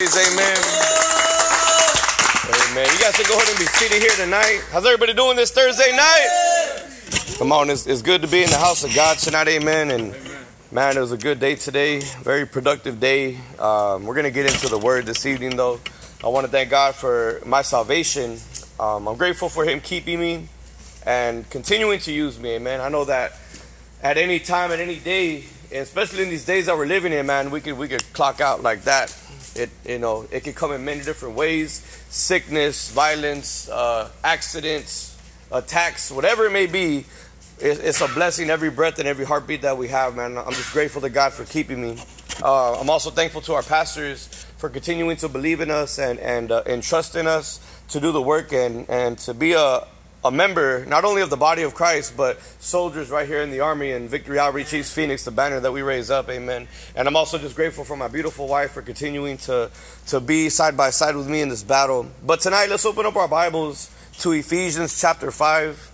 Amen. Amen. You guys can go ahead and be seated here tonight. How's everybody doing this Thursday night? Come on, it's, it's good to be in the house of God tonight. Amen. And man, it was a good day today. Very productive day. Um, we're going to get into the word this evening, though. I want to thank God for my salvation. Um, I'm grateful for Him keeping me and continuing to use me. Amen. I know that at any time, at any day, especially in these days that we're living in, man, we could we could clock out like that. It you know it can come in many different ways: sickness, violence, uh, accidents, attacks, whatever it may be. It, it's a blessing every breath and every heartbeat that we have, man. I'm just grateful to God for keeping me. Uh, I'm also thankful to our pastors for continuing to believe in us and and uh, and trust in us to do the work and and to be a a member not only of the body of Christ, but soldiers right here in the Army and Victory Outreach East Phoenix, the banner that we raise up. Amen. And I'm also just grateful for my beautiful wife for continuing to, to be side by side with me in this battle. But tonight, let's open up our Bibles to Ephesians chapter 5.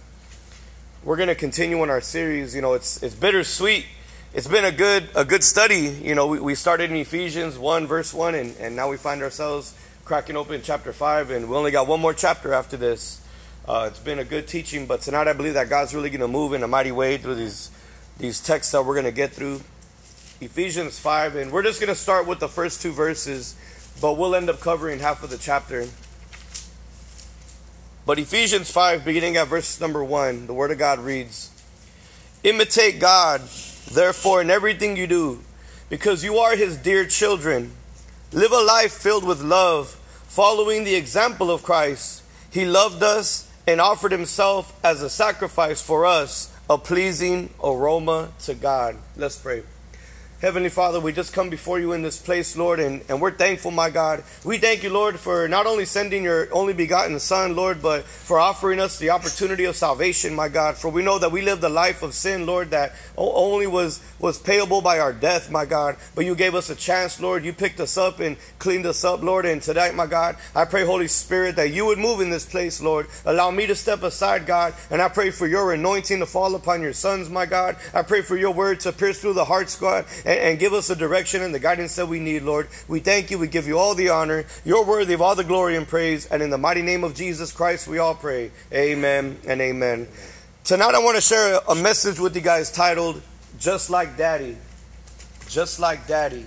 We're going to continue in our series. You know, it's, it's bittersweet. It's been a good, a good study. You know, we, we started in Ephesians 1, verse 1, and, and now we find ourselves cracking open chapter 5, and we only got one more chapter after this. Uh, it's been a good teaching, but tonight I believe that God's really going to move in a mighty way through these these texts that we're going to get through. Ephesians 5, and we're just going to start with the first two verses, but we'll end up covering half of the chapter. But Ephesians 5, beginning at verse number 1, the Word of God reads Imitate God, therefore, in everything you do, because you are His dear children. Live a life filled with love, following the example of Christ. He loved us and offered himself as a sacrifice for us, a pleasing aroma to God. Let's pray. Heavenly Father, we just come before you in this place, Lord, and, and we're thankful, my God. We thank you, Lord, for not only sending your only begotten Son, Lord, but for offering us the opportunity of salvation, my God. For we know that we lived a life of sin, Lord, that only was, was payable by our death, my God. But you gave us a chance, Lord. You picked us up and cleaned us up, Lord. And tonight, my God, I pray, Holy Spirit, that you would move in this place, Lord. Allow me to step aside, God, and I pray for your anointing to fall upon your sons, my God. I pray for your word to pierce through the hearts, God, and, and give us the direction and the guidance that we need, Lord. We thank you. We give you all the honor. You're worthy of all the glory and praise. And in the mighty name of Jesus Christ, we all pray. Amen and amen. Tonight, I want to share a message with you guys titled, Just Like Daddy. Just Like Daddy.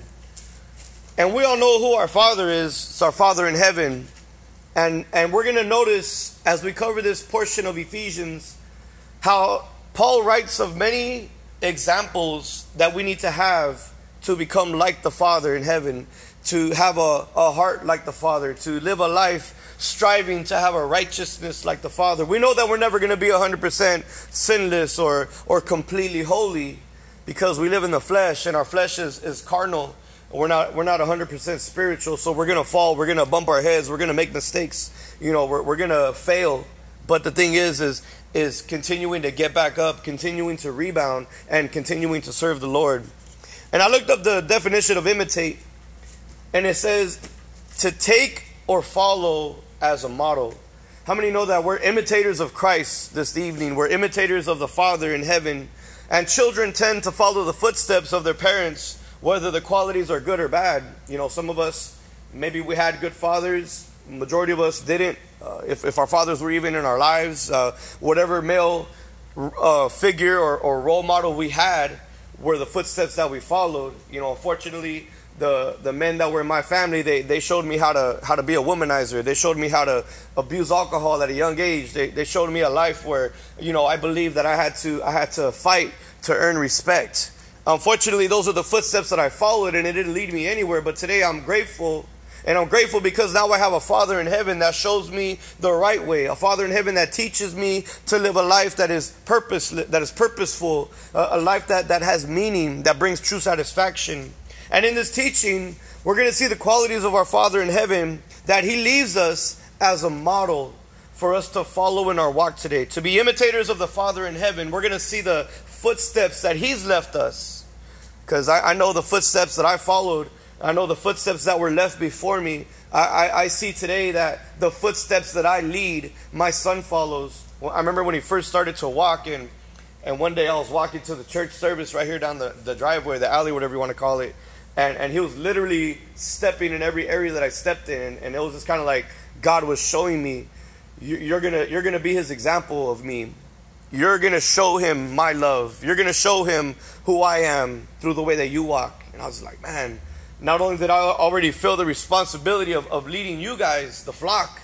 And we all know who our Father is. It's our Father in heaven. And, and we're going to notice as we cover this portion of Ephesians how Paul writes of many examples that we need to have to become like the Father in heaven, to have a, a heart like the Father, to live a life striving to have a righteousness like the Father. We know that we're never going to be 100% sinless or, or completely holy because we live in the flesh and our flesh is, is carnal. We're not, we're not 100% spiritual, so we're going to fall, we're going to bump our heads, we're going to make mistakes, you know, we're, we're going to fail. But the thing is, is, is continuing to get back up, continuing to rebound, and continuing to serve the Lord. And I looked up the definition of imitate, and it says to take or follow as a model. How many know that we're imitators of Christ this evening? We're imitators of the Father in heaven. And children tend to follow the footsteps of their parents, whether the qualities are good or bad. You know, some of us, maybe we had good fathers, majority of us didn't. Uh, if, if our fathers were even in our lives, uh, whatever male uh, figure or, or role model we had were the footsteps that we followed. You know, unfortunately, the the men that were in my family they, they showed me how to how to be a womanizer. They showed me how to abuse alcohol at a young age. They, they showed me a life where you know i believed that i had to i had to fight to earn respect. Unfortunately those are the footsteps that i followed and it didn't lead me anywhere but today i'm grateful and I'm grateful because now I have a Father in heaven that shows me the right way, a Father in heaven that teaches me to live a life that is purpose, that is purposeful, a life that, that has meaning, that brings true satisfaction. And in this teaching, we're going to see the qualities of our Father in heaven that He leaves us as a model for us to follow in our walk today. To be imitators of the Father in heaven, we're going to see the footsteps that He's left us. Because I, I know the footsteps that I followed I know the footsteps that were left before me. I, I, I, see today that the footsteps that I lead, my son follows. Well, I remember when he first started to walk, and, and one day I was walking to the church service right here down the, the driveway, the alley, whatever you want to call it. and and he was literally stepping in every area that I stepped in, and it was just kind of like God was showing me, you're gonna you're gonna be His example of me. You're gonna show him my love. You're gonna show him who I am through the way that you walk. And I was like, man, not only did I already feel the responsibility of, of leading you guys, the flock,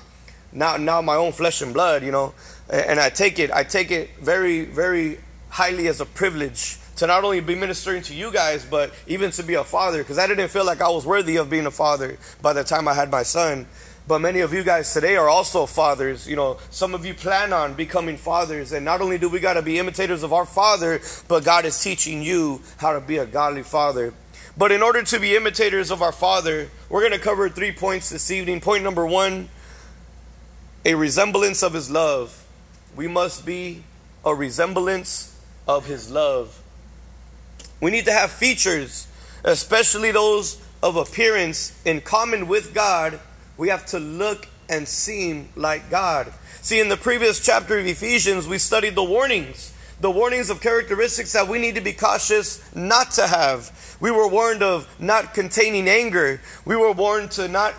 now now my own flesh and blood, you know, and I take it I take it very very highly as a privilege to not only be ministering to you guys, but even to be a father, because I didn't feel like I was worthy of being a father by the time I had my son. But many of you guys today are also fathers. You know, some of you plan on becoming fathers. And not only do we got to be imitators of our father, but God is teaching you how to be a godly father. But in order to be imitators of our father, we're going to cover three points this evening. Point number one a resemblance of his love. We must be a resemblance of his love. We need to have features, especially those of appearance, in common with God we have to look and seem like God. See, in the previous chapter of Ephesians, we studied the warnings, the warnings of characteristics that we need to be cautious not to have. We were warned of not containing anger. We were warned to not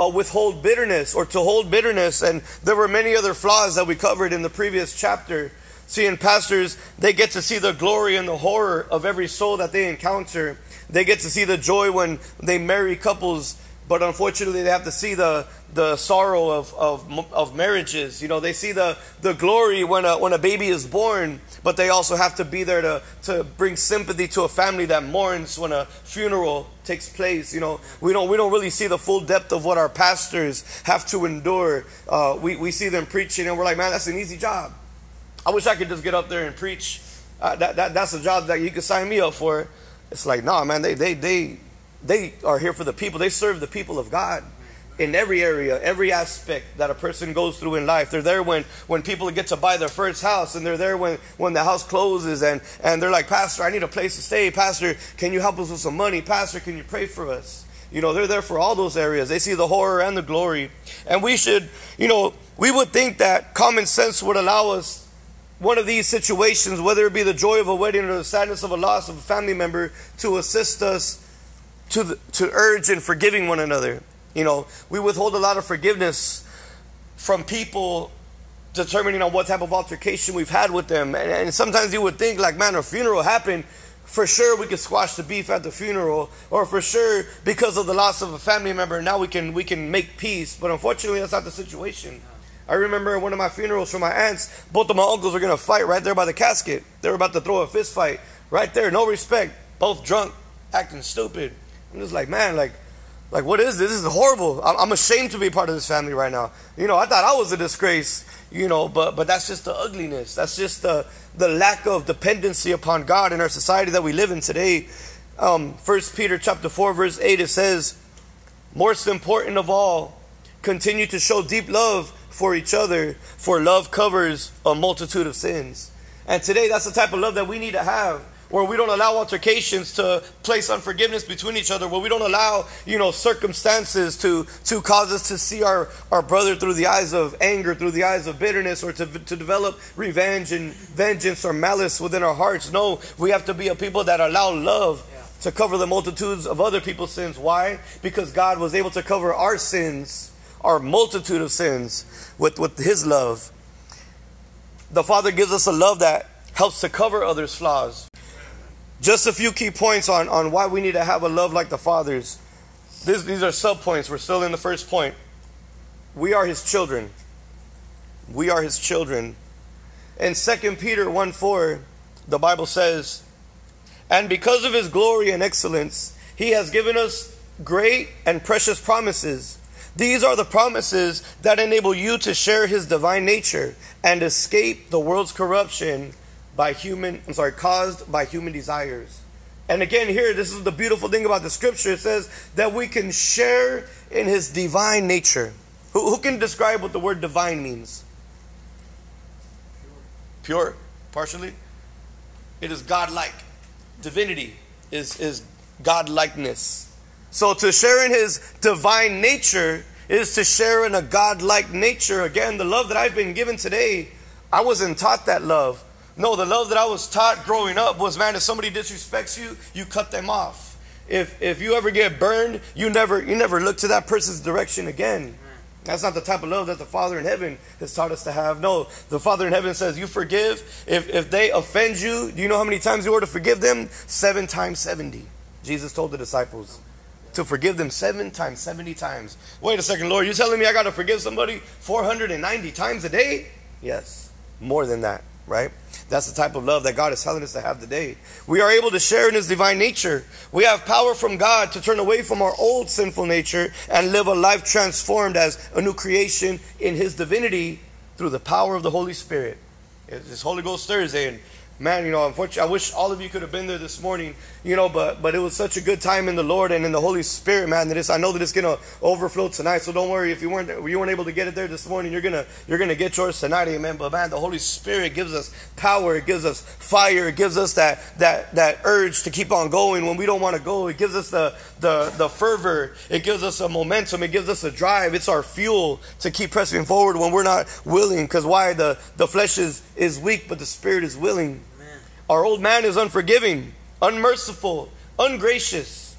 uh, withhold bitterness or to hold bitterness. And there were many other flaws that we covered in the previous chapter. See, in pastors, they get to see the glory and the horror of every soul that they encounter. They get to see the joy when they marry couples but unfortunately they have to see the the sorrow of, of, of marriages. You know they see the the glory when a when a baby is born but they also have to be there to to bring sympathy to a family that mourns when a funeral takes place. You know we don't we don't really see the full depth of what our pastors have to endure. Uh, we, we see them preaching and we're like man that's an easy job. I wish i could just get up there and preach. Uh, that, that that's a job that you could sign me up for. It's like nah, man they they they they are here for the people. They serve the people of God in every area, every aspect that a person goes through in life. They're there when, when people get to buy their first house, and they're there when, when the house closes, and, and they're like, Pastor, I need a place to stay. Pastor, can you help us with some money? Pastor, can you pray for us? You know, they're there for all those areas. They see the horror and the glory. And we should, you know, we would think that common sense would allow us one of these situations, whether it be the joy of a wedding or the sadness of a loss of a family member, to assist us to, to urge in forgiving one another. You know, we withhold a lot of forgiveness from people determining on what type of altercation we've had with them. And, and, sometimes you would think, like, man, a funeral happened. For sure, we could squash the beef at the funeral, or for sure, because of the loss of a family member, now we can we can make peace. But unfortunately, that's not the situation. I remember one of my funerals for my aunts, both of my uncles were gonna fight right there by the casket. They were about to throw a fist fight right there, no respect, both drunk, acting stupid. I'm just like, man, like, like what is this? This is horrible. I'm, I'm ashamed to be part of this family right now. You know, I thought I was a disgrace. You know, but but that's just the ugliness. That's just the the lack of dependency upon God in our society that we live in today. Um, First Peter chapter four verse eight it says, "Most important of all, continue to show deep love for each other, for love covers a multitude of sins." And today, that's the type of love that we need to have where we don't allow altercations to place unforgiveness between each other, where we don't allow, you know, circumstances to, to cause us to see our, our brother through the eyes of anger, through the eyes of bitterness, or to, to develop revenge and vengeance or malice within our hearts. No, we have to be a people that allow love to cover the multitudes of other people's sins. Why? Because God was able to cover our sins, our multitude of sins, with, with His love. The Father gives us a love that helps to cover others' flaws. Just a few key points on, on why we need to have a love like the Father's. This, these are sub points. We're still in the first point. We are His children. We are His children. In 2 Peter 1 4, the Bible says, And because of His glory and excellence, He has given us great and precious promises. These are the promises that enable you to share His divine nature and escape the world's corruption by human, I'm sorry, caused by human desires. And again, here, this is the beautiful thing about the scripture. It says that we can share in his divine nature. Who, who can describe what the word divine means? Pure. Pure, partially. It is godlike. Divinity is, is godlikeness. So to share in his divine nature is to share in a godlike nature. Again, the love that I've been given today, I wasn't taught that love. No, the love that I was taught growing up was man, if somebody disrespects you, you cut them off. if if you ever get burned, you never you never look to that person's direction again. That's not the type of love that the Father in heaven has taught us to have. No, the Father in heaven says, You forgive. If, if they offend you, do you know how many times you are to forgive them? Seven times 70. Jesus told the disciples to forgive them seven times, 70 times. Wait a second, Lord, you're telling me I got to forgive somebody 490 times a day? Yes, more than that, right? That's the type of love that God is telling us to have today. We are able to share in His divine nature. We have power from God to turn away from our old sinful nature and live a life transformed as a new creation in His divinity through the power of the Holy Spirit. It's Holy Ghost Thursday, and man, you know, unfortunately, I wish all of you could have been there this morning, you know, but but it was such a good time in the Lord and in the Holy Spirit, man. That is, I know that it's gonna overflow tonight. So don't worry if you weren't you weren't able to get it there this morning. You're gonna you're gonna get yours tonight, amen. But man, the Holy Spirit gives us power. It gives us fire. It gives us that that that urge to keep on going when we don't want to go. It gives us the the the fervor. It gives us a momentum. It gives us a drive. It's our fuel to keep pressing forward when we're not willing. Because why the the flesh is is weak, but the spirit is willing. Our old man is unforgiving, unmerciful, ungracious.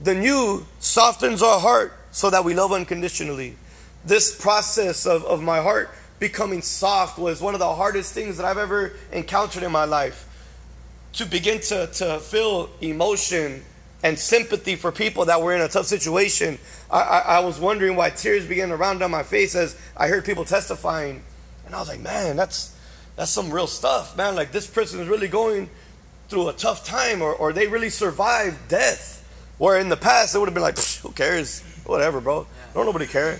The new softens our heart so that we love unconditionally. This process of, of my heart becoming soft was one of the hardest things that I've ever encountered in my life. To begin to, to feel emotion and sympathy for people that were in a tough situation. I, I, I was wondering why tears began to round down my face as I heard people testifying. And I was like, man, that's that's some real stuff, man. Like this person is really going through a tough time or, or they really survived death. Where in the past it would have been like, who cares? Whatever, bro. Don't nobody care.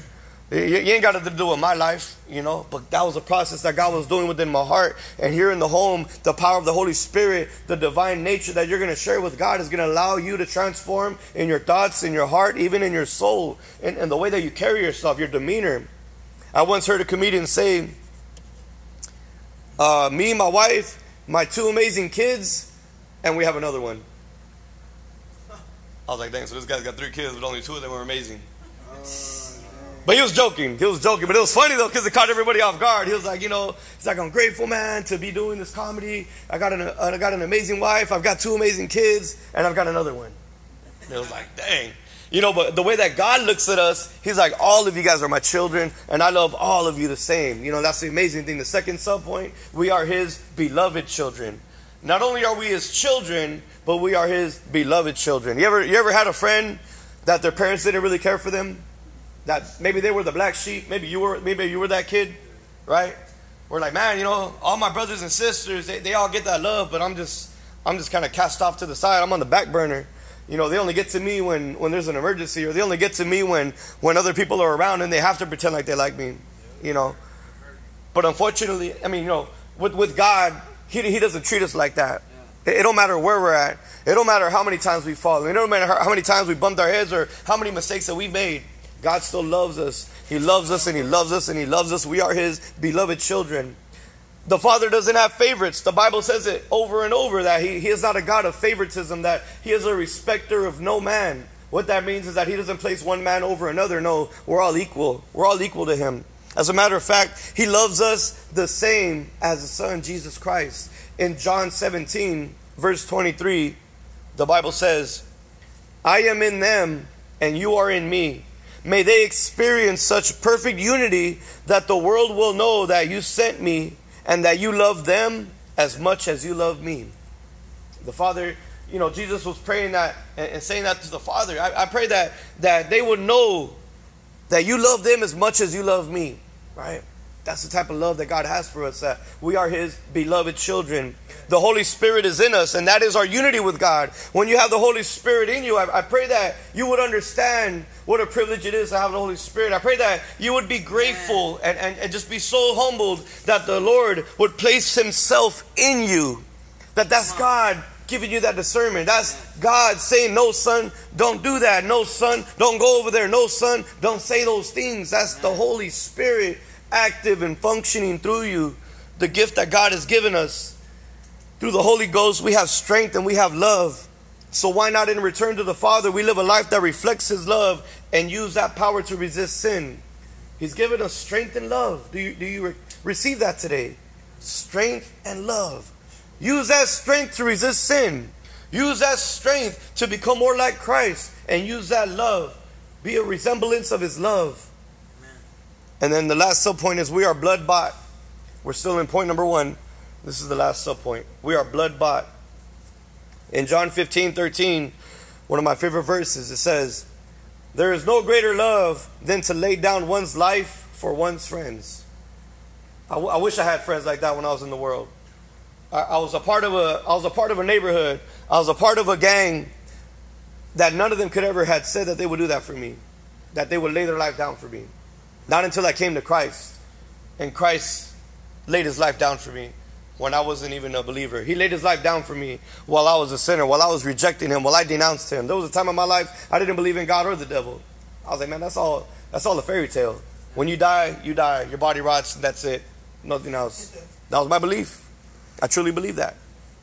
You, you ain't got nothing to do with my life, you know. But that was a process that God was doing within my heart. And here in the home, the power of the Holy Spirit, the divine nature that you're going to share with God is going to allow you to transform in your thoughts, in your heart, even in your soul, and, and the way that you carry yourself, your demeanor. I once heard a comedian say, uh, me, my wife, my two amazing kids, and we have another one. I was like, dang, so this guy's got three kids, but only two of them were amazing. Oh. But he was joking. He was joking. But it was funny though because it caught everybody off guard. He was like, you know, he's like, I'm grateful, man, to be doing this comedy. I got an, I got an amazing wife. I've got two amazing kids, and I've got another one. And it was like, dang. You know, but the way that God looks at us, He's like, all of you guys are my children, and I love all of you the same. You know, that's the amazing thing. The second sub point, we are His beloved children. Not only are we His children, but we are His beloved children. You ever, you ever had a friend that their parents didn't really care for them? That maybe they were the black sheep, maybe you were, maybe you were that kid, right? We're like, man, you know, all my brothers and sisters, they, they all get that love, but I'm just, I'm just kind of cast off to the side. I'm on the back burner you know, they only get to me when, when there's an emergency, or they only get to me when, when other people are around and they have to pretend like they like me, you know. But unfortunately, I mean, you know, with, with God, he, he doesn't treat us like that. It, it don't matter where we're at. It don't matter how many times we fall. It don't matter how, many times we bumped our heads or how many mistakes that we've made. God still loves us. He loves us and He loves us and He loves us. We are His beloved children. The Father doesn't have favorites. The Bible says it over and over that he, he is not a God of favoritism, that He is a respecter of no man. What that means is that He doesn't place one man over another. No, we're all equal. We're all equal to Him. As a matter of fact, He loves us the same as the Son, Jesus Christ. In John 17, verse 23, the Bible says, I am in them, and you are in me. May they experience such perfect unity that the world will know that you sent me and that you love them as much as you love me. The Father, you know, Jesus was praying that and, saying that to the Father. I, I pray that that they would know that you love them as much as you love me, right? That's the type of love that God has for us, that we are His beloved children. The Holy Spirit is in us, and that is our unity with God. When you have the Holy Spirit in you, I, I, pray that you would understand what a privilege it is to have the Holy Spirit. I pray that you would be grateful and, and, and just be so humbled that the Lord would place Himself in you. That that's God giving you that discernment. That's God saying, No, son, don't do that. No, son, don't go over there. No, son, don't say those things. That's the Holy Spirit active and functioning through you, the gift that God has given us. Through the Holy Ghost, we have strength and we have love. So why not in return to the Father, we live a life that reflects His love and use that power to resist sin? He's given us strength and love. Do you, do you re- receive that today? Strength and love. Use that strength to resist sin. Use that strength to become more like Christ and use that love. Be a resemblance of his love. Amen. And then the last sub point is we are blood bought. We're still in point number one. This is the last sub point. We are blood bought. In John 15, 13, one of my favorite verses, it says, There is no greater love than to lay down one's life for one's friends. I, w- I wish I had friends like that when I was in the world. I, I was a part of a I was a part of a neighborhood. I was a part of a gang that none of them could ever had said that they would do that for me, that they would lay their life down for me. Not until I came to Christ, and Christ laid His life down for me when I wasn't even a believer. He laid His life down for me while I was a sinner, while I was rejecting Him, while I denounced Him. There was a time in my life I didn't believe in God or the devil. I was like, man, that's all. That's all a fairy tale. When you die, you die. Your body rots. That's it. Nothing else. That was my belief. I truly believe that.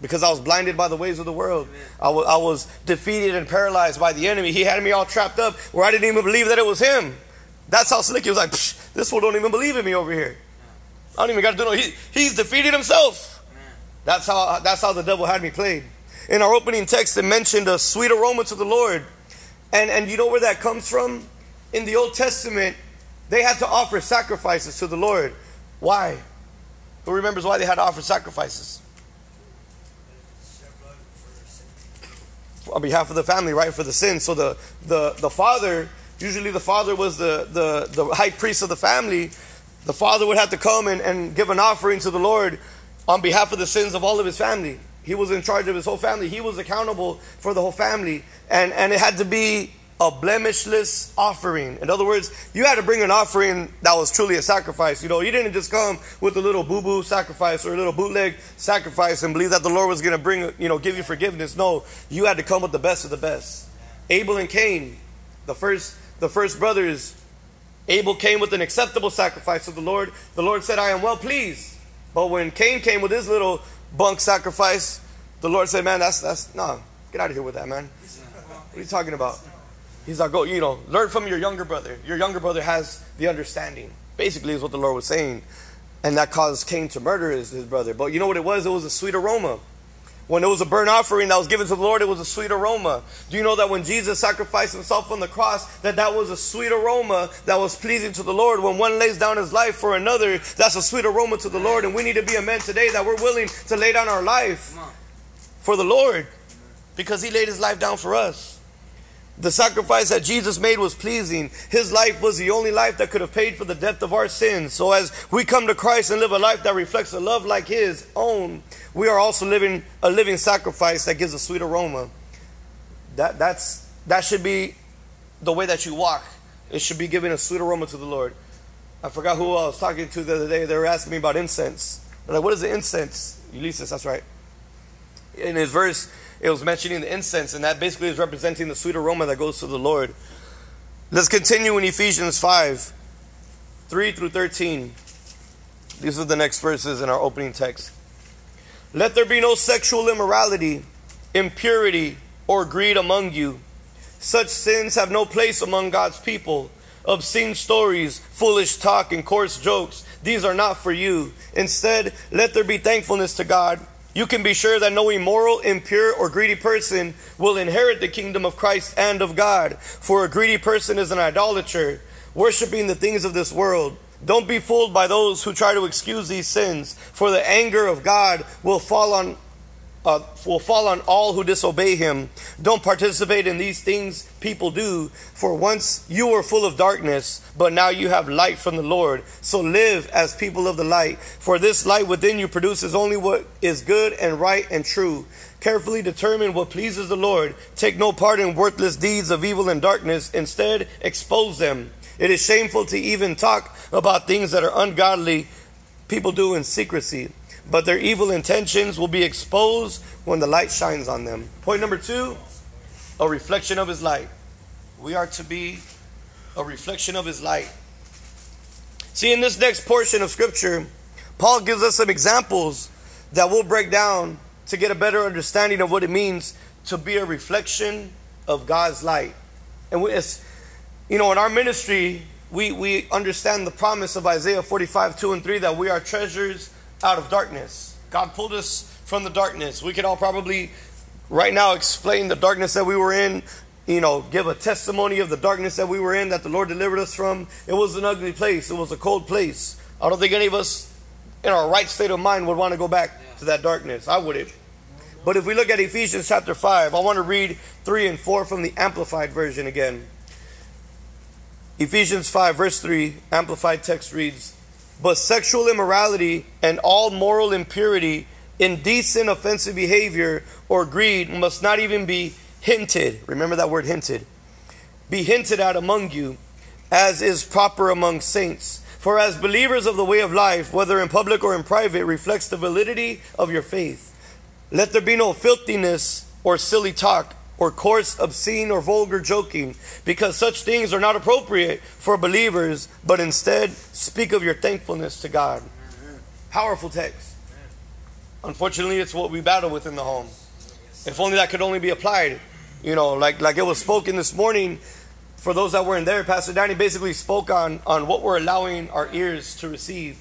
Because I was blinded by the ways of the world. I, w- I was defeated and paralyzed by the enemy. He had me all trapped up where I didn't even believe that it was him. That's how slick he was like, this fool don't even believe in me over here. I don't even got to do no. He, he's defeated himself. That's how, that's how the devil had me played. In our opening text, it mentioned a sweet aroma to the Lord. And, and you know where that comes from? In the Old Testament, they had to offer sacrifices to the Lord. Why? Who remembers why they had to offer sacrifices? On behalf of the family, right? For the sin. So the, the, the father, usually the father was the, the, the high priest of the family. The father would have to come and, and give an offering to the Lord on behalf of the sins of all of his family. He was in charge of his whole family. He was accountable for the whole family. And, and it had to be a blemishless offering. In other words, you had to bring an offering that was truly a sacrifice. You know, you didn't just come with a little boo boo sacrifice or a little bootleg sacrifice and believe that the Lord was going to bring, you know, give you forgiveness. No, you had to come with the best of the best. Abel and Cain, the first, the first brothers, Abel came with an acceptable sacrifice to the Lord. The Lord said, I am well pleased. But when Cain came with his little bunk sacrifice, the Lord said, Man, that's, that's, no, get out of here with that, man. What are you talking about? He's like, go, you know, learn from your younger brother. Your younger brother has the understanding. Basically, is what the Lord was saying. And that caused Cain to murder his, his brother. But you know what it was? It was a sweet aroma. When it was a burnt offering that was given to the Lord, it was a sweet aroma. Do you know that when Jesus sacrificed himself on the cross, that that was a sweet aroma that was pleasing to the Lord? When one lays down his life for another, that's a sweet aroma to the Lord. And we need to be a man today that we're willing to lay down our life for the Lord because he laid his life down for us. The sacrifice that Jesus made was pleasing. His life was the only life that could have paid for the debt of our sins. So as we come to Christ and live a life that reflects a love like his own, we are also living a living sacrifice that gives a sweet aroma. That that's that should be the way that you walk. It should be giving a sweet aroma to the Lord. I forgot who I was talking to the other day. They were asking me about incense. They're like, what is the incense? Ulysses, that's right. In his verse, it was mentioning the incense, and that basically is representing the sweet aroma that goes to the Lord. Let's continue in Ephesians 5 3 through 13. These are the next verses in our opening text. Let there be no sexual immorality, impurity, or greed among you. Such sins have no place among God's people. Obscene stories, foolish talk, and coarse jokes, these are not for you. Instead, let there be thankfulness to God you can be sure that no immoral, impure, or greedy person will inherit the kingdom of Christ and of God. For a greedy person is an idolater, worshiping the things of this world. Don't be fooled by those who try to excuse these sins, for the anger of God will fall on uh, will fall on all who disobey him. Don't participate in these things people do, for once you were full of darkness, but now you have light from the Lord. So live as people of the light, for this light within you produces only what is good and right and true. Carefully determine what pleases the Lord. Take no part in worthless deeds of evil and darkness, instead, expose them. It is shameful to even talk about things that are ungodly people do in secrecy but their evil intentions will be exposed when the light shines on them. Point number two a reflection of his light. We are to be a reflection of his light. See, in this next portion of scripture, Paul gives us some examples that we'll break down to get a better understanding of what it means to be a reflection of God's light. And we, you know, in our ministry, we, we understand the promise of Isaiah 45, 2 and 3 that we are treasures out of darkness. God pulled us from the darkness. We could all probably right now explain the darkness that we were in, you know, give a testimony of the darkness that we were in that the Lord delivered us from. It was an ugly place. It was a cold place. I don't think any of us in our right state of mind would want to go back to that darkness. I wouldn't. But if we look at Ephesians chapter 5, I want to read 3 and 4 from the Amplified Version again. Ephesians 5, verse 3, Amplified text reads But sexual immorality and all moral impurity, indecent, offensive behavior, or greed must not even be hinted. Remember that word hinted. Be hinted at among you, as is proper among saints. For as believers of the way of life, whether in public or in private, reflects the validity of your faith. Let there be no filthiness or silly talk or coarse, obscene, or vulgar joking, because such things are not appropriate for believers, but instead speak of your thankfulness to God. Powerful text. Unfortunately, it's what we battle with in the home. If only that could only be applied. You know, like like it was spoken this morning. For those that weren't there, Pastor Danny basically spoke on on what we're allowing our ears to receive,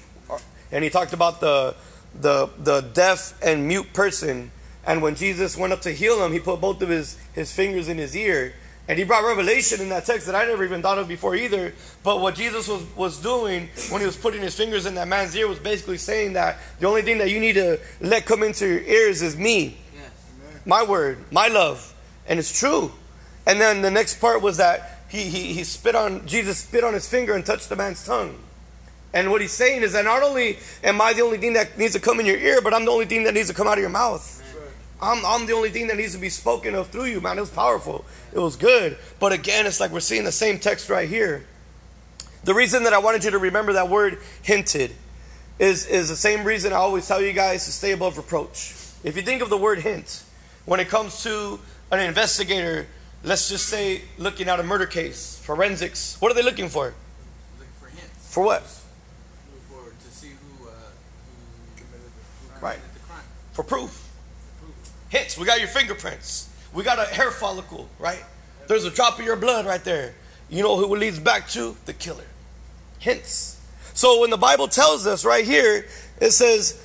and he talked about the the the deaf and mute person. And when Jesus went up to heal him, he put both of his his fingers in his ear, and he brought revelation in that text that I never even thought of before either. But what Jesus was, was doing when he was putting his fingers in that man's ear was basically saying that the only thing that you need to let come into your ears is me. Yes. My word, my love. And it's true. And then the next part was that he, he, he spit on, Jesus spit on his finger and touched the man's tongue. And what he's saying is that not only am I the only thing that needs to come in your ear, but I'm the only thing that needs to come out of your mouth. I'm, I'm the only thing that needs to be spoken of through you, man. It was powerful. It was good. But again, it's like we're seeing the same text right here. The reason that I wanted you to remember that word hinted is, is the same reason I always tell you guys to stay above reproach. If you think of the word hint, when it comes to an investigator, let's just say looking at a murder case, forensics, what are they looking for? Looking for hints. For what? For, to see who, uh, who committed, the, who Right. committed the crime. For proof. Hits. We got your fingerprints. We got a hair follicle, right? There's a drop of your blood right there. You know who it leads back to? The killer. Hints. So when the Bible tells us right here, it says,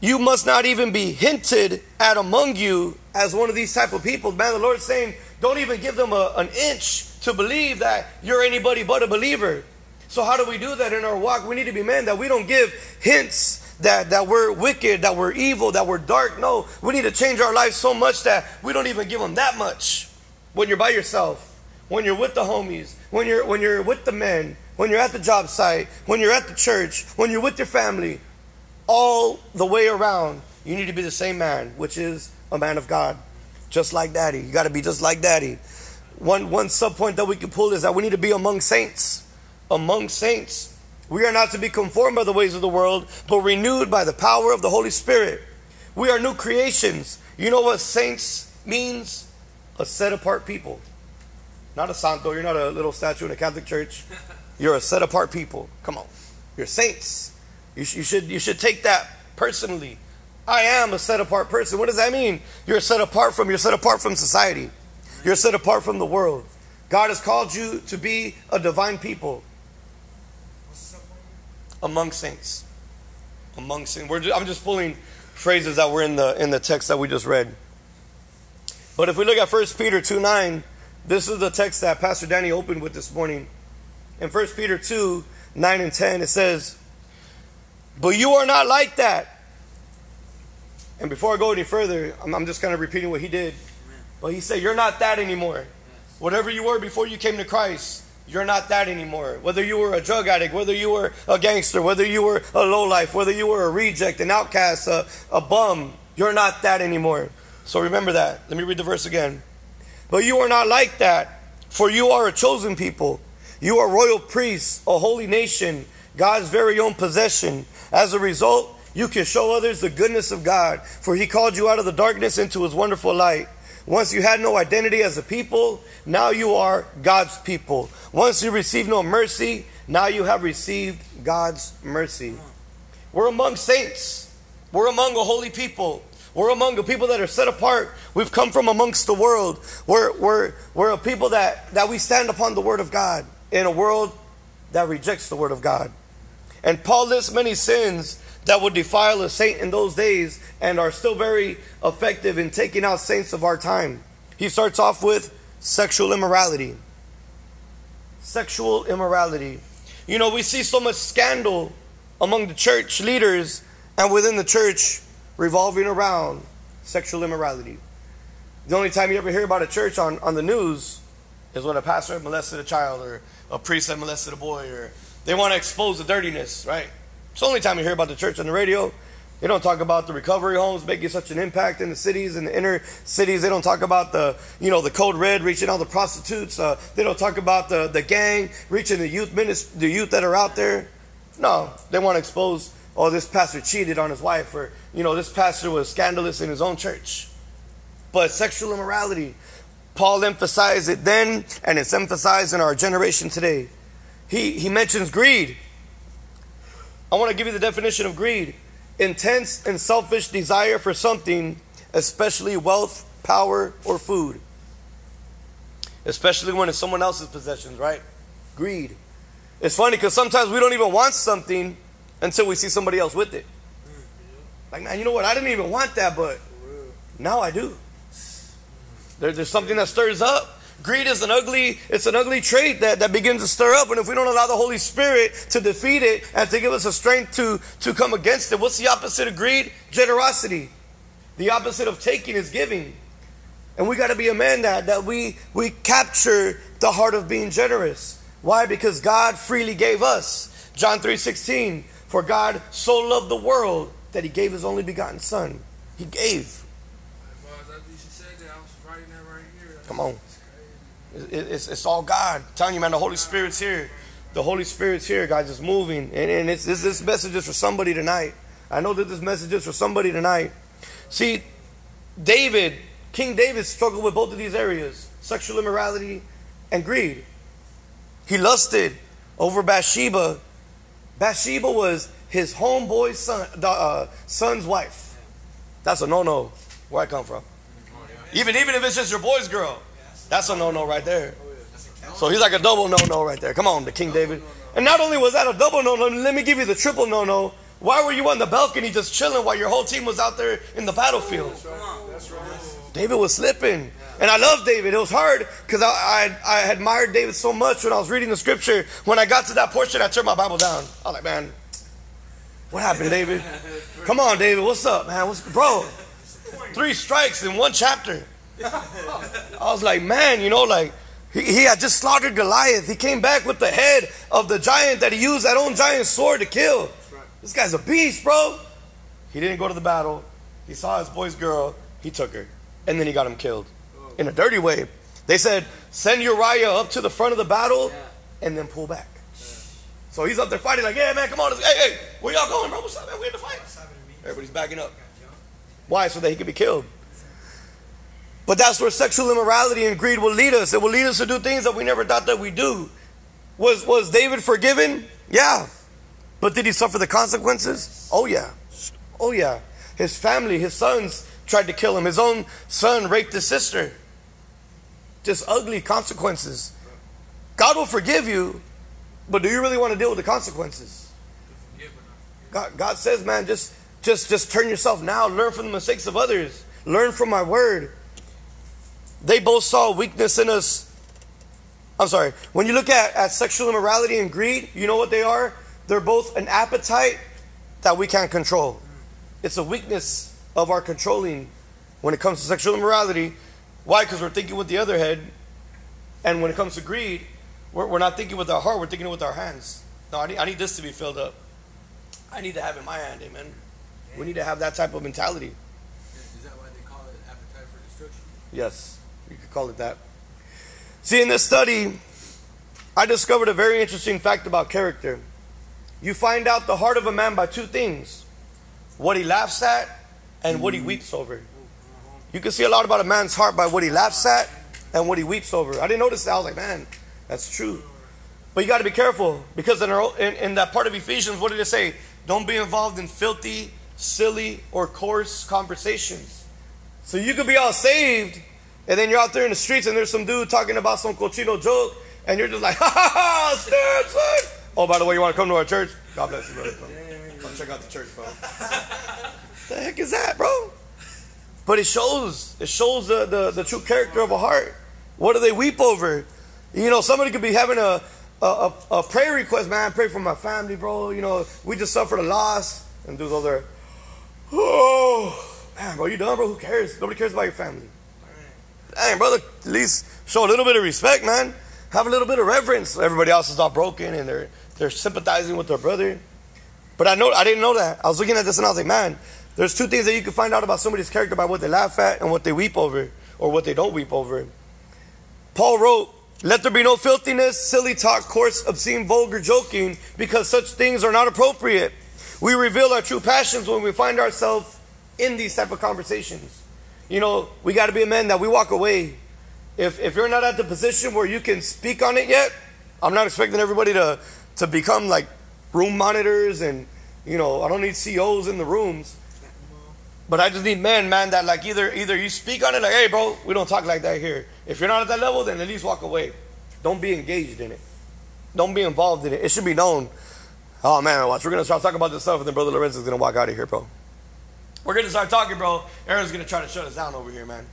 you must not even be hinted at among you as one of these type of people. Man, the Lord's saying, don't even give them a, an inch to believe that you're anybody but a believer. So how do we do that in our walk? We need to be men that we don't give hints that, that we're wicked, that we're evil, that we're dark. No, we need to change our lives so much that we don't even give them that much. When you're by yourself, when you're with the homies, when you're when you're with the men, when you're at the job site, when you're at the church, when you're with your family, all the way around, you need to be the same man, which is a man of God. Just like daddy. You got to be just like daddy. One one sub point that we can pull is that we need to be among saints. Among saints. We are not to be conformed by the ways of the world, but renewed by the power of the Holy Spirit. We are new creations. You know what saints means? A set apart people. Not a santo. You're not a little statue in a Catholic church. You're a set apart people. Come on. You're saints. You, sh- you, should, you should take that personally. I am a set apart person. What does that mean? You're set apart from, you're set apart from society. You're set apart from the world. God has called you to be a divine people among saints. Among saints. We're just, I'm just pulling phrases that were in the in the text that we just read. But if we look at 1 Peter 2 9, this is the text that Pastor Danny opened with this morning. In 1 Peter 2 9 and 10, it says, But you are not like that. And before I go any further, I'm, I'm just kind of repeating what he did. But he said, You're not that anymore. Whatever you were before you came to Christ, you're not that anymore. Whether you were a drug addict, whether you were a gangster, whether you were a lowlife, whether you were a reject, an outcast, a, a bum, you're not that anymore. So remember that. Let me read the verse again. But you are not like that, for you are a chosen people. You are royal priests, a holy nation, God's very own possession. As a result, you can show others the goodness of God, for He called you out of the darkness into His wonderful light. Once you had no identity as a people, now you are God's people. Once you received no mercy, now you have received God's mercy. We're among saints. We're among a holy people. We're among a people that are set apart. We've come from amongst the world. We're, we're, we're a people that, that we stand upon the Word of God in a world that rejects the Word of God. And Paul lists many sins that would defile a saint in those days and are still very effective in taking out saints of our time. He starts off with sexual immorality. Sexual immorality. You know, we see so much scandal among the church leaders and within the church revolving around sexual immorality. The only time you ever hear about a church on, on the news is when a pastor molested a child or a priest had molested a boy or they want to expose the dirtiness, right? It's the only time you hear about the church on the radio. They don't talk about the recovery homes making such an impact in the cities and the inner cities. They don't talk about the, you know, the code red reaching all the prostitutes. Uh, they don't talk about the, the gang reaching the youth minist- the youth that are out there. No, they want to expose, oh, this pastor cheated on his wife, or you know, this pastor was scandalous in his own church. But sexual immorality, Paul emphasized it then, and it's emphasized in our generation today. He he mentions greed. I want to give you the definition of greed intense and selfish desire for something, especially wealth, power, or food. Especially when it's someone else's possessions, right? Greed. It's funny because sometimes we don't even want something until we see somebody else with it. Like, man, you know what? I didn't even want that, but now I do. There, there's something that stirs up. Greed is an ugly, it's an ugly trait that, that begins to stir up. And if we don't allow the Holy Spirit to defeat it and to give us a strength to, to come against it, what's the opposite of greed? Generosity. The opposite of taking is giving. And we got to be a man that, that we, we capture the heart of being generous. Why? Because God freely gave us. John 3:16, for God so loved the world that he gave his only begotten son. He gave. Come on. It's, it's all God. I'm telling you, man, the Holy Spirit's here. The Holy Spirit's here, guys. It's moving. And, and it's, this, this message is for somebody tonight. I know that this message is for somebody tonight. See, David, King David struggled with both of these areas sexual immorality and greed. He lusted over Bathsheba. Bathsheba was his homeboy's son, uh, son's wife. That's a no no where I come from. Even, even if it's just your boy's girl. That's a no no right there. So he's like a double no no right there. Come on, the King David. And not only was that a double no no, let me give you the triple no no. Why were you on the balcony just chilling while your whole team was out there in the battlefield? David was slipping. And I love David. It was hard because I, I, I admired David so much when I was reading the scripture. When I got to that portion, I turned my Bible down. I was like, man, what happened, David? Come on, David. What's up, man? What's bro? Three strikes in one chapter. I was like, man, you know, like he, he had just slaughtered Goliath. He came back with the head of the giant that he used that own giant sword to kill. This guy's a beast, bro. He didn't go to the battle. He saw his boy's girl. He took her. And then he got him killed in a dirty way. They said, send Uriah up to the front of the battle and then pull back. So he's up there fighting, like, yeah, man, come on. Hey, hey, where y'all going, bro? What's up, man? We in the fight. Everybody's backing up. Why? So that he could be killed. But that's where sexual immorality and greed will lead us. It will lead us to do things that we never thought that we do. Was, was David forgiven? Yeah. But did he suffer the consequences? Oh, yeah. Oh, yeah. His family, his sons tried to kill him. His own son raped his sister. Just ugly consequences. God will forgive you, but do you really want to deal with the consequences? God, God says, man, just, just, just turn yourself now. Learn from the mistakes of others. Learn from my word. They both saw weakness in us. I'm sorry. When you look at, at sexual immorality and greed, you know what they are? They're both an appetite that we can't control. It's a weakness of our controlling when it comes to sexual immorality. Why? Because we're thinking with the other head. And when it comes to greed, we're, we're not thinking with our heart, we're thinking with our hands. No, I need, I need this to be filled up. I need to have it in my hand, amen. We need to have that type of mentality. Is that why they call it appetite for destruction? Yes, you could call it that. See, in this study, I discovered a very interesting fact about character. You find out the heart of a man by two things what he laughs at and what he weeps over. You can see a lot about a man's heart by what he laughs at and what he weeps over. I didn't notice that. I was like, man, that's true. But you got to be careful because in, our, in, in that part of Ephesians, what did it say? Don't be involved in filthy, silly, or coarse conversations. So you could be all saved, and then you're out there in the streets, and there's some dude talking about some cochino joke, and you're just like, ha ha ha, stand, son. Oh, by the way, you want to come to our church? God bless you, brother. Come. Come check out the church, bro. the heck is that, bro? But it shows, it shows the, the, the true character of a heart. What do they weep over? You know, somebody could be having a, a, a, prayer request, man. Pray for my family, bro. You know, we just suffered a loss. And dudes over there, oh, man, bro, you done, bro? Who cares? Nobody cares about your family. Dang, brother, at least show a little bit of respect, man. Have a little bit of reverence. Everybody else is all broken and they're they're sympathizing with their brother. But I know I didn't know that. I was looking at this and I was like, man, there's two things that you can find out about somebody's character by what they laugh at and what they weep over, or what they don't weep over. Paul wrote, Let there be no filthiness, silly talk, coarse, obscene, vulgar joking, because such things are not appropriate. We reveal our true passions when we find ourselves in these type of conversations. You know, we got to be a man that we walk away. If, if you're not at the position where you can speak on it yet, I'm not expecting everybody to, to become like room monitors and, you know, I don't need CEOs in the rooms. But I just need men, man, that like either either you speak on it like, hey, bro, we don't talk like that here. If you're not at that level, then at least walk away. Don't be engaged in it. Don't be involved in it. It should be known. Oh man, watch. We're gonna start talking about this stuff, and then Brother Lorenzo's gonna walk out of here, bro. We're gonna start talking, bro. Aaron's gonna try to shut us down over here, man.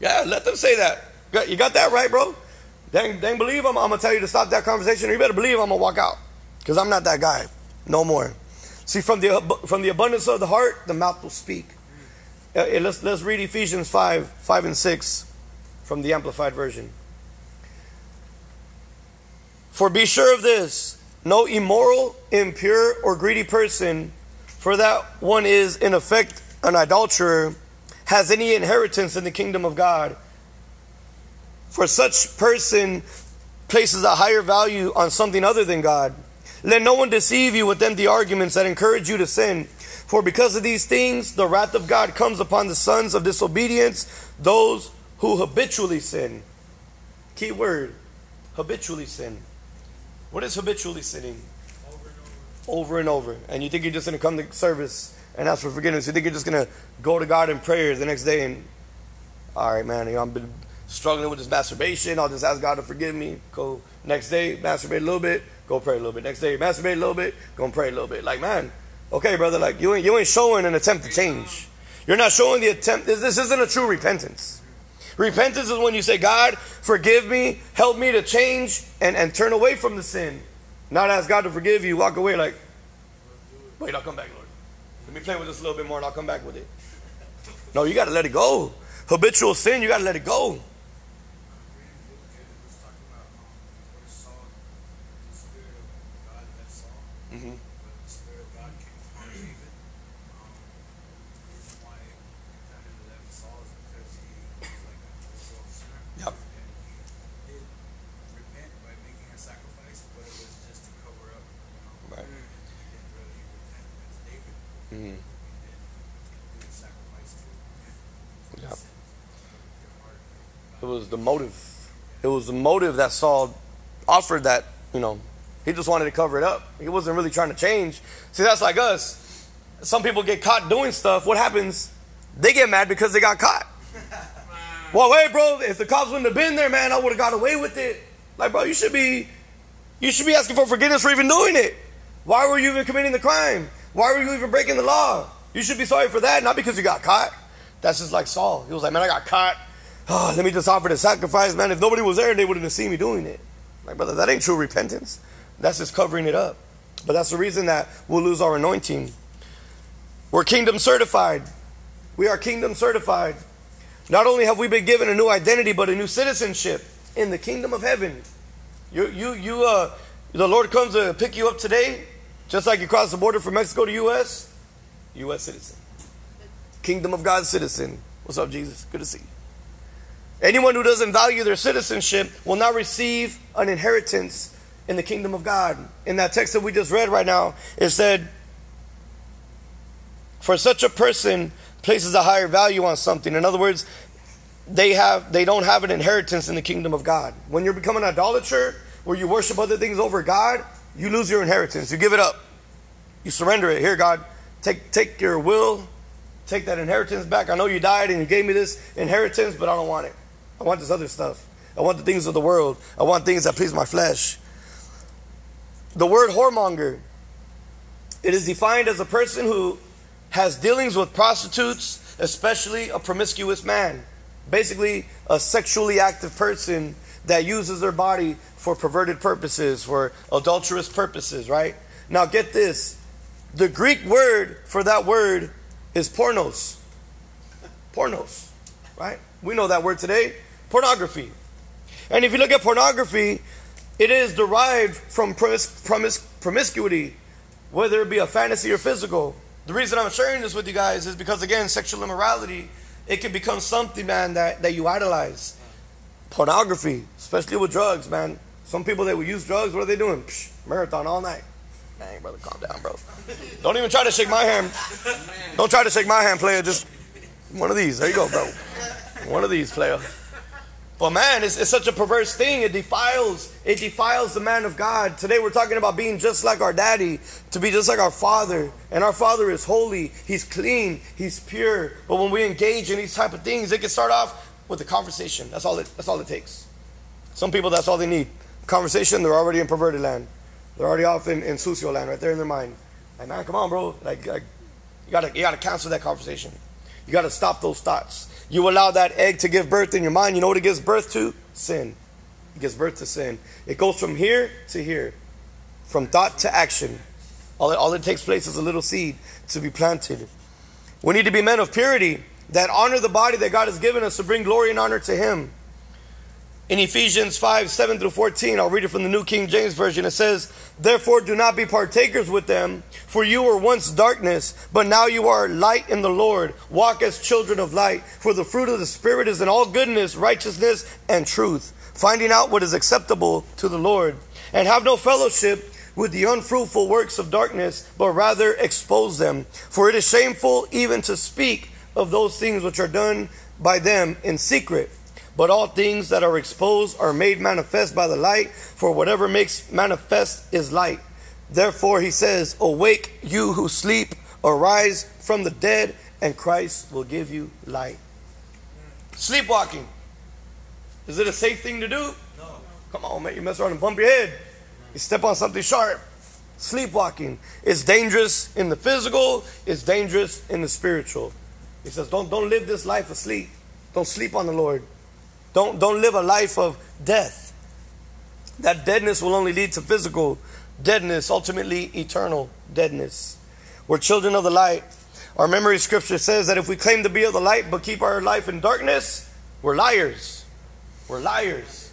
Yeah, let them say that. You got that right, bro. Dang, dang believe I'm, I'm gonna tell you to stop that conversation, or you better believe I'm gonna walk out, because I'm not that guy, no more. See, from the, from the abundance of the heart, the mouth will speak. Uh, let's, let's read Ephesians 5 5 and 6 from the Amplified Version. For be sure of this no immoral, impure, or greedy person, for that one is in effect an adulterer, has any inheritance in the kingdom of God. For such person places a higher value on something other than God. Let no one deceive you with empty arguments that encourage you to sin. For because of these things, the wrath of God comes upon the sons of disobedience, those who habitually sin. Key word habitually sin. What is habitually sinning? Over and over. And you think you're just going to come to service and ask for forgiveness. You think you're just going to go to God in prayer the next day and, all right, man, you know, I've been struggling with this masturbation. I'll just ask God to forgive me. Go next day, masturbate a little bit go pray a little bit. Next day, masturbate a little bit, go and pray a little bit. Like, man, okay, brother, like you ain't you ain't showing an attempt to change. You're not showing the attempt. This, this isn't a true repentance. Repentance is when you say, God, forgive me, help me to change and, and turn away from the sin. Not ask God to forgive you, walk away like, wait, I'll come back, Lord. Let me play with this a little bit more and I'll come back with it. No, you got to let it go. Habitual sin, you got to let it go. It was the motive. It was the motive that Saul offered that, you know, he just wanted to cover it up. He wasn't really trying to change. See, that's like us. Some people get caught doing stuff. What happens? They get mad because they got caught. well, wait, bro, if the cops wouldn't have been there, man, I would have got away with it. Like, bro, you should be you should be asking for forgiveness for even doing it. Why were you even committing the crime? Why were you even breaking the law? You should be sorry for that, not because you got caught. That's just like Saul. He was like, man, I got caught oh, let me just offer the sacrifice, man. If nobody was there, they wouldn't have seen me doing it. Like, brother, that ain't true repentance. That's just covering it up. But that's the reason that we'll lose our anointing. We're kingdom certified. We are kingdom certified. Not only have we been given a new identity, but a new citizenship in the kingdom of heaven. You, you, you, uh, the Lord comes to pick you up today, just like you cross the border from Mexico to U.S. U.S. citizen, kingdom of God citizen. What's up, Jesus? Good to see you. Anyone who doesn't value their citizenship will not receive an inheritance in the kingdom of God. In that text that we just read right now, it said, For such a person places a higher value on something. In other words, they have they don't have an inheritance in the kingdom of God. When you become an idolater, where you worship other things over God, you lose your inheritance. You give it up. You surrender it. Here, God, take take your will, take that inheritance back. I know you died and you gave me this inheritance, but I don't want it. I want this other stuff. I want the things of the world. I want things that please my flesh. The word whoremonger It is defined as a person who has dealings with prostitutes, especially a promiscuous man. Basically, a sexually active person that uses their body for perverted purposes, for adulterous purposes, right? Now, get this the Greek word for that word is pornos. Pornos, right? We know that word today pornography. And if you look at pornography, it is derived from promis- promis- promiscuity, whether it be a fantasy or physical. The reason I'm sharing this with you guys is because, again, sexual immorality, it can become something, man, that, that you idolize. Pornography, especially with drugs, man. Some people that will use drugs, what are they doing? Psh, marathon all night. Dang, brother, calm down, bro. Don't even try to shake my hand. Don't try to shake my hand, player. Just one of these. There you go, bro. One of these, player. But man, it's, it's such a perverse thing. It defiles, it defiles the man of God. Today we're talking about being just like our daddy, to be just like our father. And our father is holy, he's clean, he's pure. But when we engage in these type of things, it can start off with a conversation. That's all it that's all it takes. Some people that's all they need. Conversation, they're already in perverted land. They're already off in, in sucio land, right there in their mind. Like, man, come on, bro. Like, like you gotta you gotta cancel that conversation. You gotta stop those thoughts. You allow that egg to give birth in your mind. You know what it gives birth to? Sin. It gives birth to sin. It goes from here to here, from thought to action. All it, all it takes place is a little seed to be planted. We need to be men of purity that honor the body that God has given us to bring glory and honor to Him. In Ephesians 5 7 through 14, I'll read it from the New King James Version. It says, Therefore, do not be partakers with them, for you were once darkness, but now you are light in the Lord. Walk as children of light, for the fruit of the Spirit is in all goodness, righteousness, and truth, finding out what is acceptable to the Lord. And have no fellowship with the unfruitful works of darkness, but rather expose them. For it is shameful even to speak of those things which are done by them in secret. But all things that are exposed are made manifest by the light, for whatever makes manifest is light. Therefore, he says, Awake, you who sleep, arise from the dead, and Christ will give you light. Sleepwalking. Is it a safe thing to do? No. Come on, man. You mess around and bump your head. You step on something sharp. Sleepwalking is dangerous in the physical, it's dangerous in the spiritual. He says, Don't, don't live this life asleep. Don't sleep on the Lord. Don't, don't live a life of death. That deadness will only lead to physical deadness, ultimately eternal deadness. We're children of the light. Our memory scripture says that if we claim to be of the light but keep our life in darkness, we're liars. We're liars.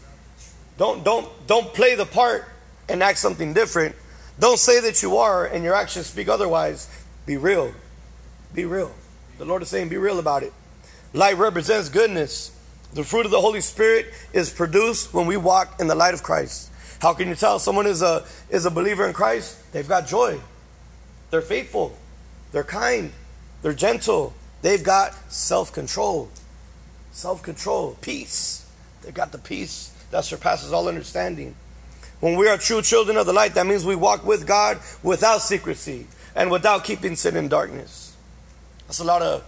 Don't don't don't play the part and act something different. Don't say that you are and your actions speak otherwise. Be real. Be real. The Lord is saying be real about it. Light represents goodness. The fruit of the Holy Spirit is produced when we walk in the light of Christ. How can you tell someone is a is a believer in Christ? They've got joy. They're faithful. They're kind. They're gentle. They've got self-control. Self-control, peace. They've got the peace that surpasses all understanding. When we are true children of the light, that means we walk with God without secrecy and without keeping sin in darkness. That's a lot of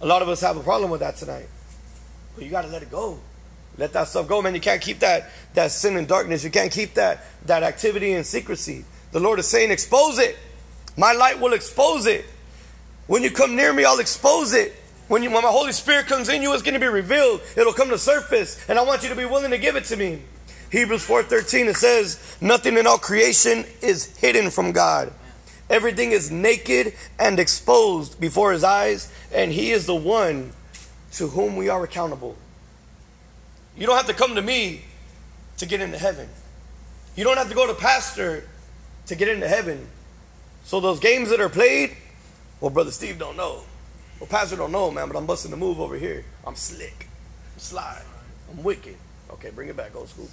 a lot of us have a problem with that tonight. But you got to let it go. Let that stuff go, man. You can't keep that, that sin and darkness. You can't keep that, that activity in secrecy. The Lord is saying, expose it. My light will expose it. When you come near me, I'll expose it. When, you, when my Holy Spirit comes in you, it's going to be revealed. It'll come to surface. And I want you to be willing to give it to me. Hebrews 4.13, it says, Nothing in all creation is hidden from God. Everything is naked and exposed before his eyes, and he is the one to whom we are accountable. You don't have to come to me to get into heaven. You don't have to go to pastor to get into heaven. So those games that are played, well, brother Steve don't know. Well, pastor don't know, man, but I'm busting the move over here. I'm slick. I'm sly. I'm wicked. Okay, bring it back, old school.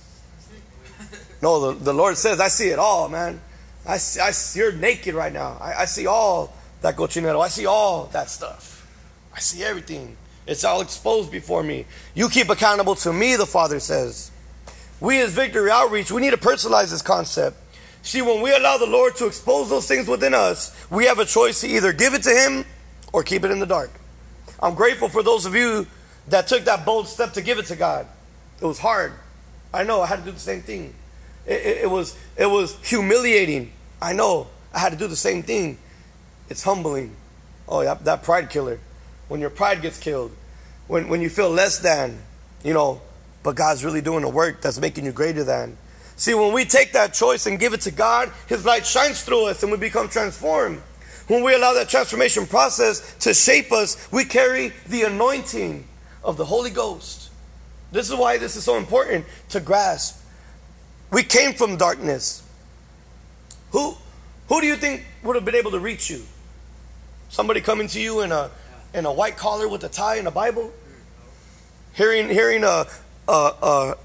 No, the, the Lord says, I see it all, man. I see, I see you're naked right now. I, I see all that cochinero. I see all that stuff. I see everything. It's all exposed before me. You keep accountable to me, the Father says. We as Victory Outreach, we need to personalize this concept. See, when we allow the Lord to expose those things within us, we have a choice to either give it to Him or keep it in the dark. I'm grateful for those of you that took that bold step to give it to God. It was hard. I know I had to do the same thing. It, it, it was it was humiliating. I know I had to do the same thing. It's humbling. Oh, yeah, that pride killer. When your pride gets killed, when, when you feel less than, you know, but God's really doing the work that's making you greater than. See, when we take that choice and give it to God, His light shines through us and we become transformed. When we allow that transformation process to shape us, we carry the anointing of the Holy Ghost. This is why this is so important to grasp. We came from darkness. Who, who do you think would have been able to reach you? Somebody coming to you in a, in a white collar with a tie and a Bible? Hearing, hearing a, a, a,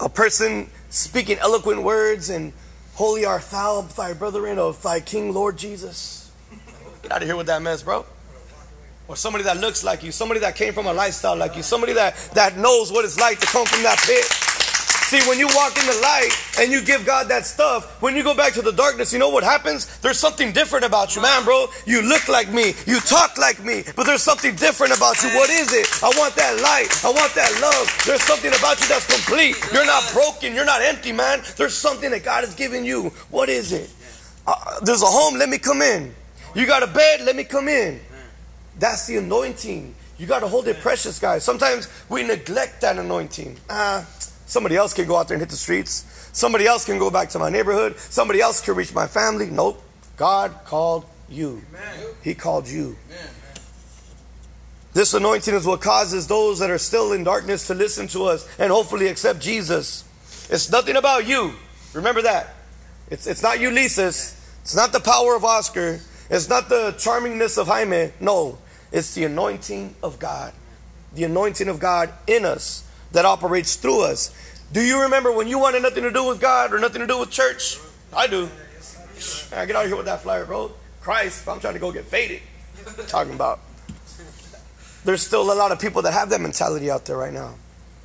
a person speaking eloquent words and holy art thou, thy brethren of thy King Lord Jesus. Get out of here with that mess, bro. Or somebody that looks like you, somebody that came from a lifestyle like you, somebody that, that knows what it's like to come from that pit. See, when you walk in the light and you give God that stuff, when you go back to the darkness, you know what happens? There's something different about you, man, bro. You look like me, you talk like me, but there's something different about you. What is it? I want that light. I want that love. There's something about you that's complete. You're not broken. You're not empty, man. There's something that God has given you. What is it? Uh, there's a home. Let me come in. You got a bed, let me come in. That's the anointing. You got to hold it precious, guys. Sometimes we neglect that anointing. Ah, somebody else can go out there and hit the streets. Somebody else can go back to my neighborhood. Somebody else can reach my family. Nope. God called you. He called you. This anointing is what causes those that are still in darkness to listen to us and hopefully accept Jesus. It's nothing about you. Remember that. It's, it's not Ulysses. It's not the power of Oscar. It's not the charmingness of Jaime. No, it's the anointing of God. The anointing of God in us that operates through us. Do you remember when you wanted nothing to do with God or nothing to do with church? I do. I get out of here with that flyer, bro. Christ, I'm trying to go get faded. Talking about. There's still a lot of people that have that mentality out there right now.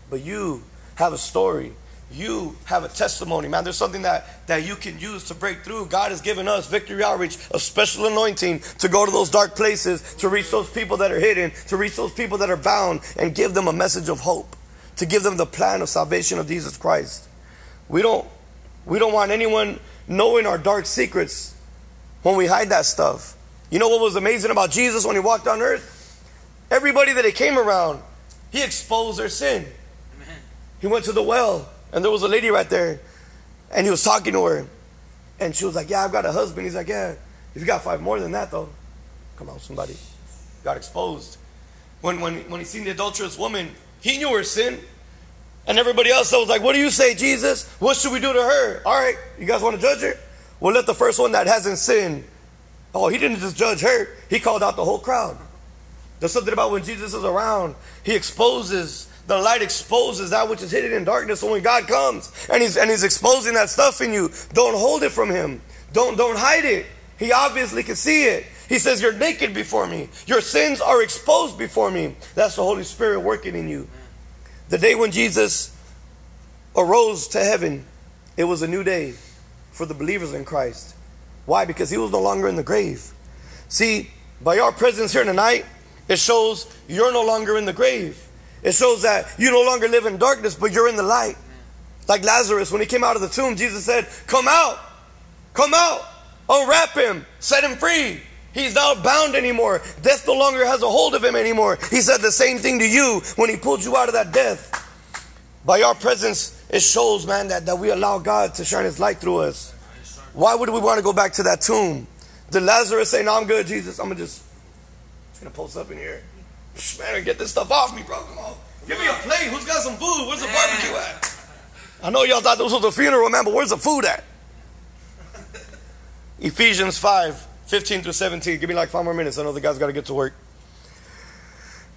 But you have a story you have a testimony, man. There's something that, that you can use to break through. God has given us, Victory Outreach, a special anointing to go to those dark places, to reach those people that are hidden, to reach those people that are bound, and give them a message of hope, to give them the plan of salvation of Jesus Christ. We don't, we don't want anyone knowing our dark secrets when we hide that stuff. You know what was amazing about Jesus when he walked on earth? Everybody that he came around, he exposed their sin. Amen. He went to the well. And there was a lady right there, and he was talking to her. And she was like, Yeah, I've got a husband. He's like, Yeah, if you got five more than that, though, come on, somebody. Got exposed. When, when, when he seen the adulterous woman, he knew her sin. And everybody else was like, What do you say, Jesus? What should we do to her? All right, you guys want to judge her? Well, let the first one that hasn't sinned. Oh, he didn't just judge her, he called out the whole crowd. There's something about when Jesus is around, he exposes the light exposes that which is hidden in darkness. So when God comes and he's, and he's exposing that stuff in you, don't hold it from him. Don't, don't hide it. He obviously can see it. He says, You're naked before me. Your sins are exposed before me. That's the Holy Spirit working in you. The day when Jesus arose to heaven, it was a new day for the believers in Christ. Why? Because he was no longer in the grave. See, by our presence here tonight, it shows you're no longer in the grave. It shows that you no longer live in darkness, but you're in the light. Like Lazarus, when he came out of the tomb, Jesus said, Come out, come out, unwrap him, set him free. He's not bound anymore. Death no longer has a hold of him anymore. He said the same thing to you when he pulled you out of that death. By our presence, it shows, man, that, that we allow God to shine his light through us. Why would we want to go back to that tomb? Did Lazarus say, No, I'm good, Jesus? I'm to just, just to post up in here. Man, get this stuff off me, bro. Come on. Give me a plate. Who's got some food? Where's the barbecue at? I know y'all thought this was a funeral, man, but where's the food at? Ephesians 5, 15 through 17. Give me like five more minutes. I know the guys got to get to work.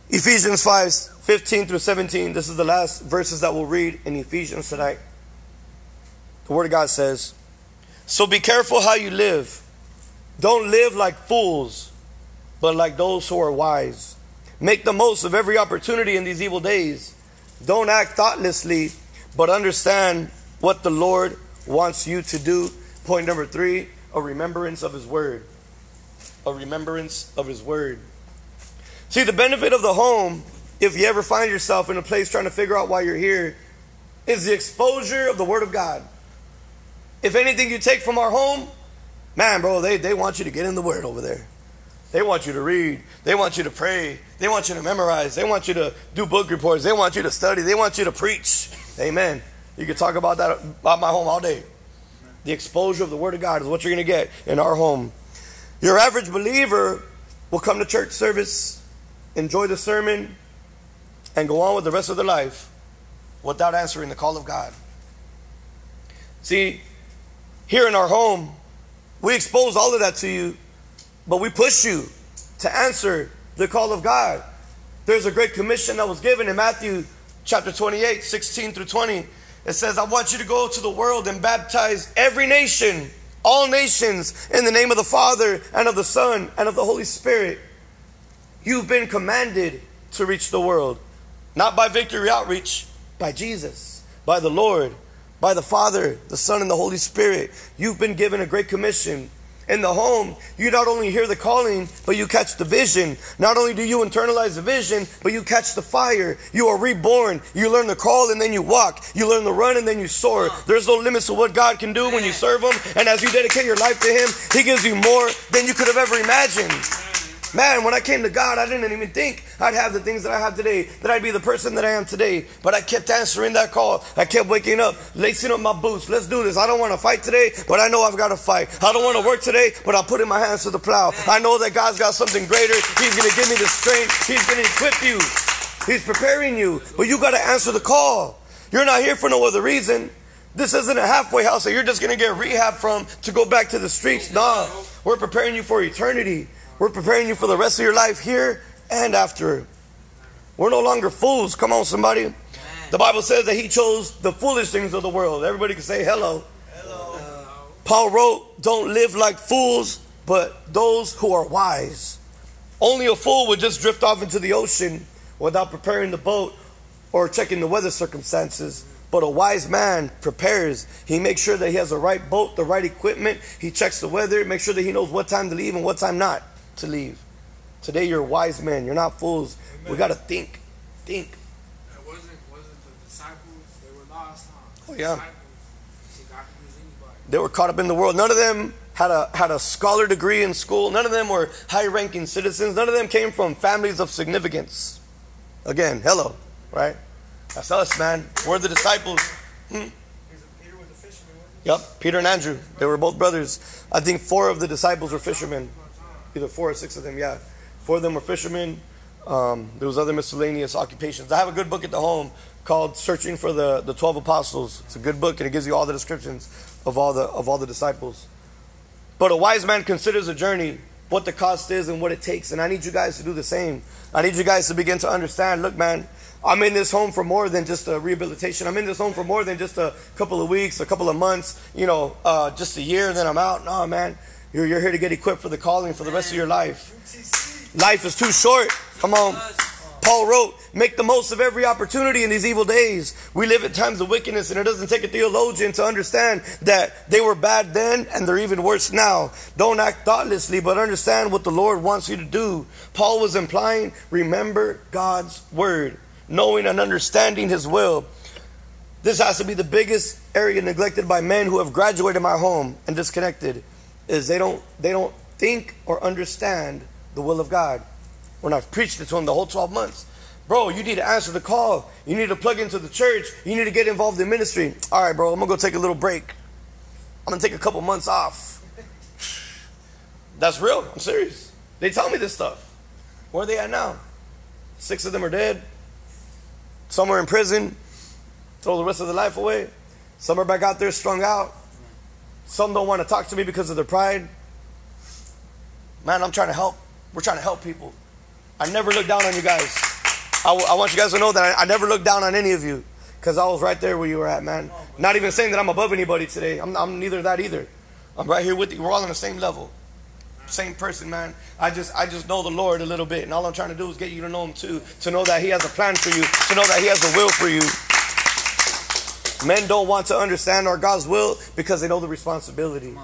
Ephesians 5, 15 through 17. This is the last verses that we'll read in Ephesians tonight. The Word of God says, So be careful how you live. Don't live like fools, but like those who are wise. Make the most of every opportunity in these evil days. Don't act thoughtlessly, but understand what the Lord wants you to do. Point number three a remembrance of His Word. A remembrance of His Word. See, the benefit of the home, if you ever find yourself in a place trying to figure out why you're here, is the exposure of the Word of God. If anything you take from our home, man, bro, they, they want you to get in the Word over there. They want you to read. They want you to pray. They want you to memorize. They want you to do book reports. They want you to study. They want you to preach. Amen. You can talk about that about my home all day. The exposure of the Word of God is what you're going to get in our home. Your average believer will come to church service, enjoy the sermon, and go on with the rest of their life without answering the call of God. See, here in our home, we expose all of that to you, but we push you to answer the call of God. There's a great commission that was given in Matthew chapter 28, 16 through 20. It says, I want you to go to the world and baptize every nation, all nations, in the name of the Father and of the Son and of the Holy Spirit. You've been commanded to reach the world, not by victory outreach, by Jesus, by the Lord, by the Father, the Son, and the Holy Spirit. You've been given a great commission in the home, you not only hear the calling, but you catch the vision. Not only do you internalize the vision, but you catch the fire. You are reborn. You learn the crawl and then you walk. You learn the run and then you soar. There's no limits to what God can do when you serve Him. And as you dedicate your life to Him, He gives you more than you could have ever imagined. Man, when I came to God, I didn't even think I'd have the things that I have today, that I'd be the person that I am today. But I kept answering that call. I kept waking up, lacing up my boots. Let's do this. I don't want to fight today, but I know I've got to fight. I don't want to work today, but I'm putting my hands to the plow. I know that God's got something greater. He's going to give me the strength. He's going to equip you. He's preparing you. But you got to answer the call. You're not here for no other reason. This isn't a halfway house that you're just going to get rehab from to go back to the streets. Nah, we're preparing you for eternity. We're preparing you for the rest of your life here and after. We're no longer fools. Come on, somebody. The Bible says that he chose the foolish things of the world. Everybody can say hello. hello. Paul wrote, Don't live like fools, but those who are wise. Only a fool would just drift off into the ocean without preparing the boat or checking the weather circumstances. But a wise man prepares. He makes sure that he has the right boat, the right equipment. He checks the weather, make sure that he knows what time to leave and what time not to leave. Today you're wise men. You're not fools. Amen. We got to think. Think. It wasn't, wasn't the disciples. They were lost, huh? Oh, yeah. They were caught up in the world. None of them had a, had a scholar degree in school. None of them were high ranking citizens. None of them came from families of significance. Again, hello, right? That's us, man. We're the disciples. Hmm? Yep, Peter and Andrew. They were both brothers. I think four of the disciples were fishermen either four or six of them, yeah. Four of them were fishermen. Um, there was other miscellaneous occupations. I have a good book at the home called "Searching for the, the Twelve Apostles." It's a good book, and it gives you all the descriptions of all the of all the disciples. But a wise man considers a journey, what the cost is, and what it takes. And I need you guys to do the same. I need you guys to begin to understand. Look, man, I'm in this home for more than just a rehabilitation. I'm in this home for more than just a couple of weeks, a couple of months, you know, uh, just a year, then I'm out. No, man. You're, you're here to get equipped for the calling for the rest of your life. Life is too short. Come on. Paul wrote, Make the most of every opportunity in these evil days. We live at times of wickedness, and it doesn't take a theologian to understand that they were bad then and they're even worse now. Don't act thoughtlessly, but understand what the Lord wants you to do. Paul was implying, Remember God's word, knowing and understanding His will. This has to be the biggest area neglected by men who have graduated my home and disconnected is they don't they don't think or understand the will of God. When I've preached it to them the whole 12 months. Bro, you need to answer the call. You need to plug into the church. You need to get involved in ministry. All right, bro, I'm to go take a little break. I'm to take a couple months off. That's real. I'm serious. They tell me this stuff. Where are they at now? Six of them are dead. Some are in prison. Throw the rest of their life away. Some are back out there strung out. Some don't want to talk to me because of their pride. Man, I'm trying to help. We're trying to help people. I never look down on you guys. I, I want you guys to know that I, I never look down on any of you because I was right there where you were at, man. Not even saying that I'm above anybody today. I'm, I'm neither that either. I'm right here with you. We're all on the same level. Same person, man. I just I just know the Lord a little bit, and all I'm trying to do is get you to know Him too, to know that He has a plan for you, to know that He has a will for you. Men don't want to understand our God's will because they know the responsibility.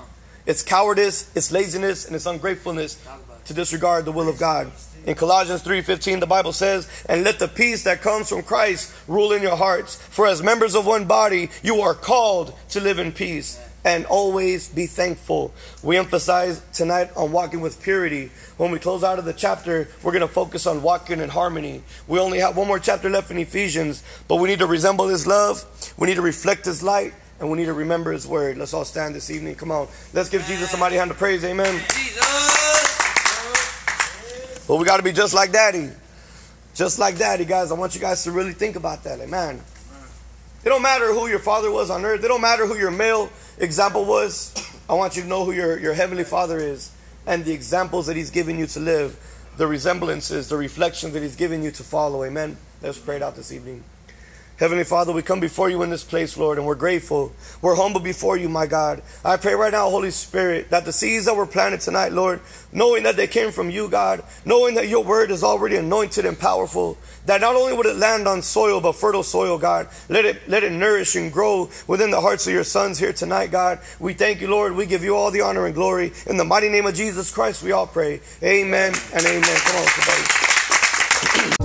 It's cowardice, it's laziness, and it's ungratefulness to disregard the will of God. In Colossians 3:15 the Bible says, "And let the peace that comes from Christ rule in your hearts, for as members of one body you are called to live in peace and always be thankful. We emphasize tonight on walking with purity. When we close out of the chapter, we're going to focus on walking in harmony. We only have one more chapter left in Ephesians, but we need to resemble His love, we need to reflect His light, and we need to remember His word. Let's all stand this evening. Come on. Let's give Jesus mighty hand of praise. Amen. But we got to be just like Daddy. Just like Daddy, guys. I want you guys to really think about that. Amen. It don't matter who your father was on earth. It don't matter who your male example was. I want you to know who your, your heavenly father is and the examples that he's given you to live, the resemblances, the reflections that he's given you to follow. Amen. Let's pray it out this evening. Heavenly Father, we come before you in this place, Lord, and we're grateful. We're humble before you, my God. I pray right now, Holy Spirit, that the seeds that were planted tonight, Lord, knowing that they came from you, God, knowing that your word is already anointed and powerful, that not only would it land on soil, but fertile soil, God, let it, let it nourish and grow within the hearts of your sons here tonight, God. We thank you, Lord. We give you all the honor and glory. In the mighty name of Jesus Christ, we all pray. Amen and amen. Come on, somebody.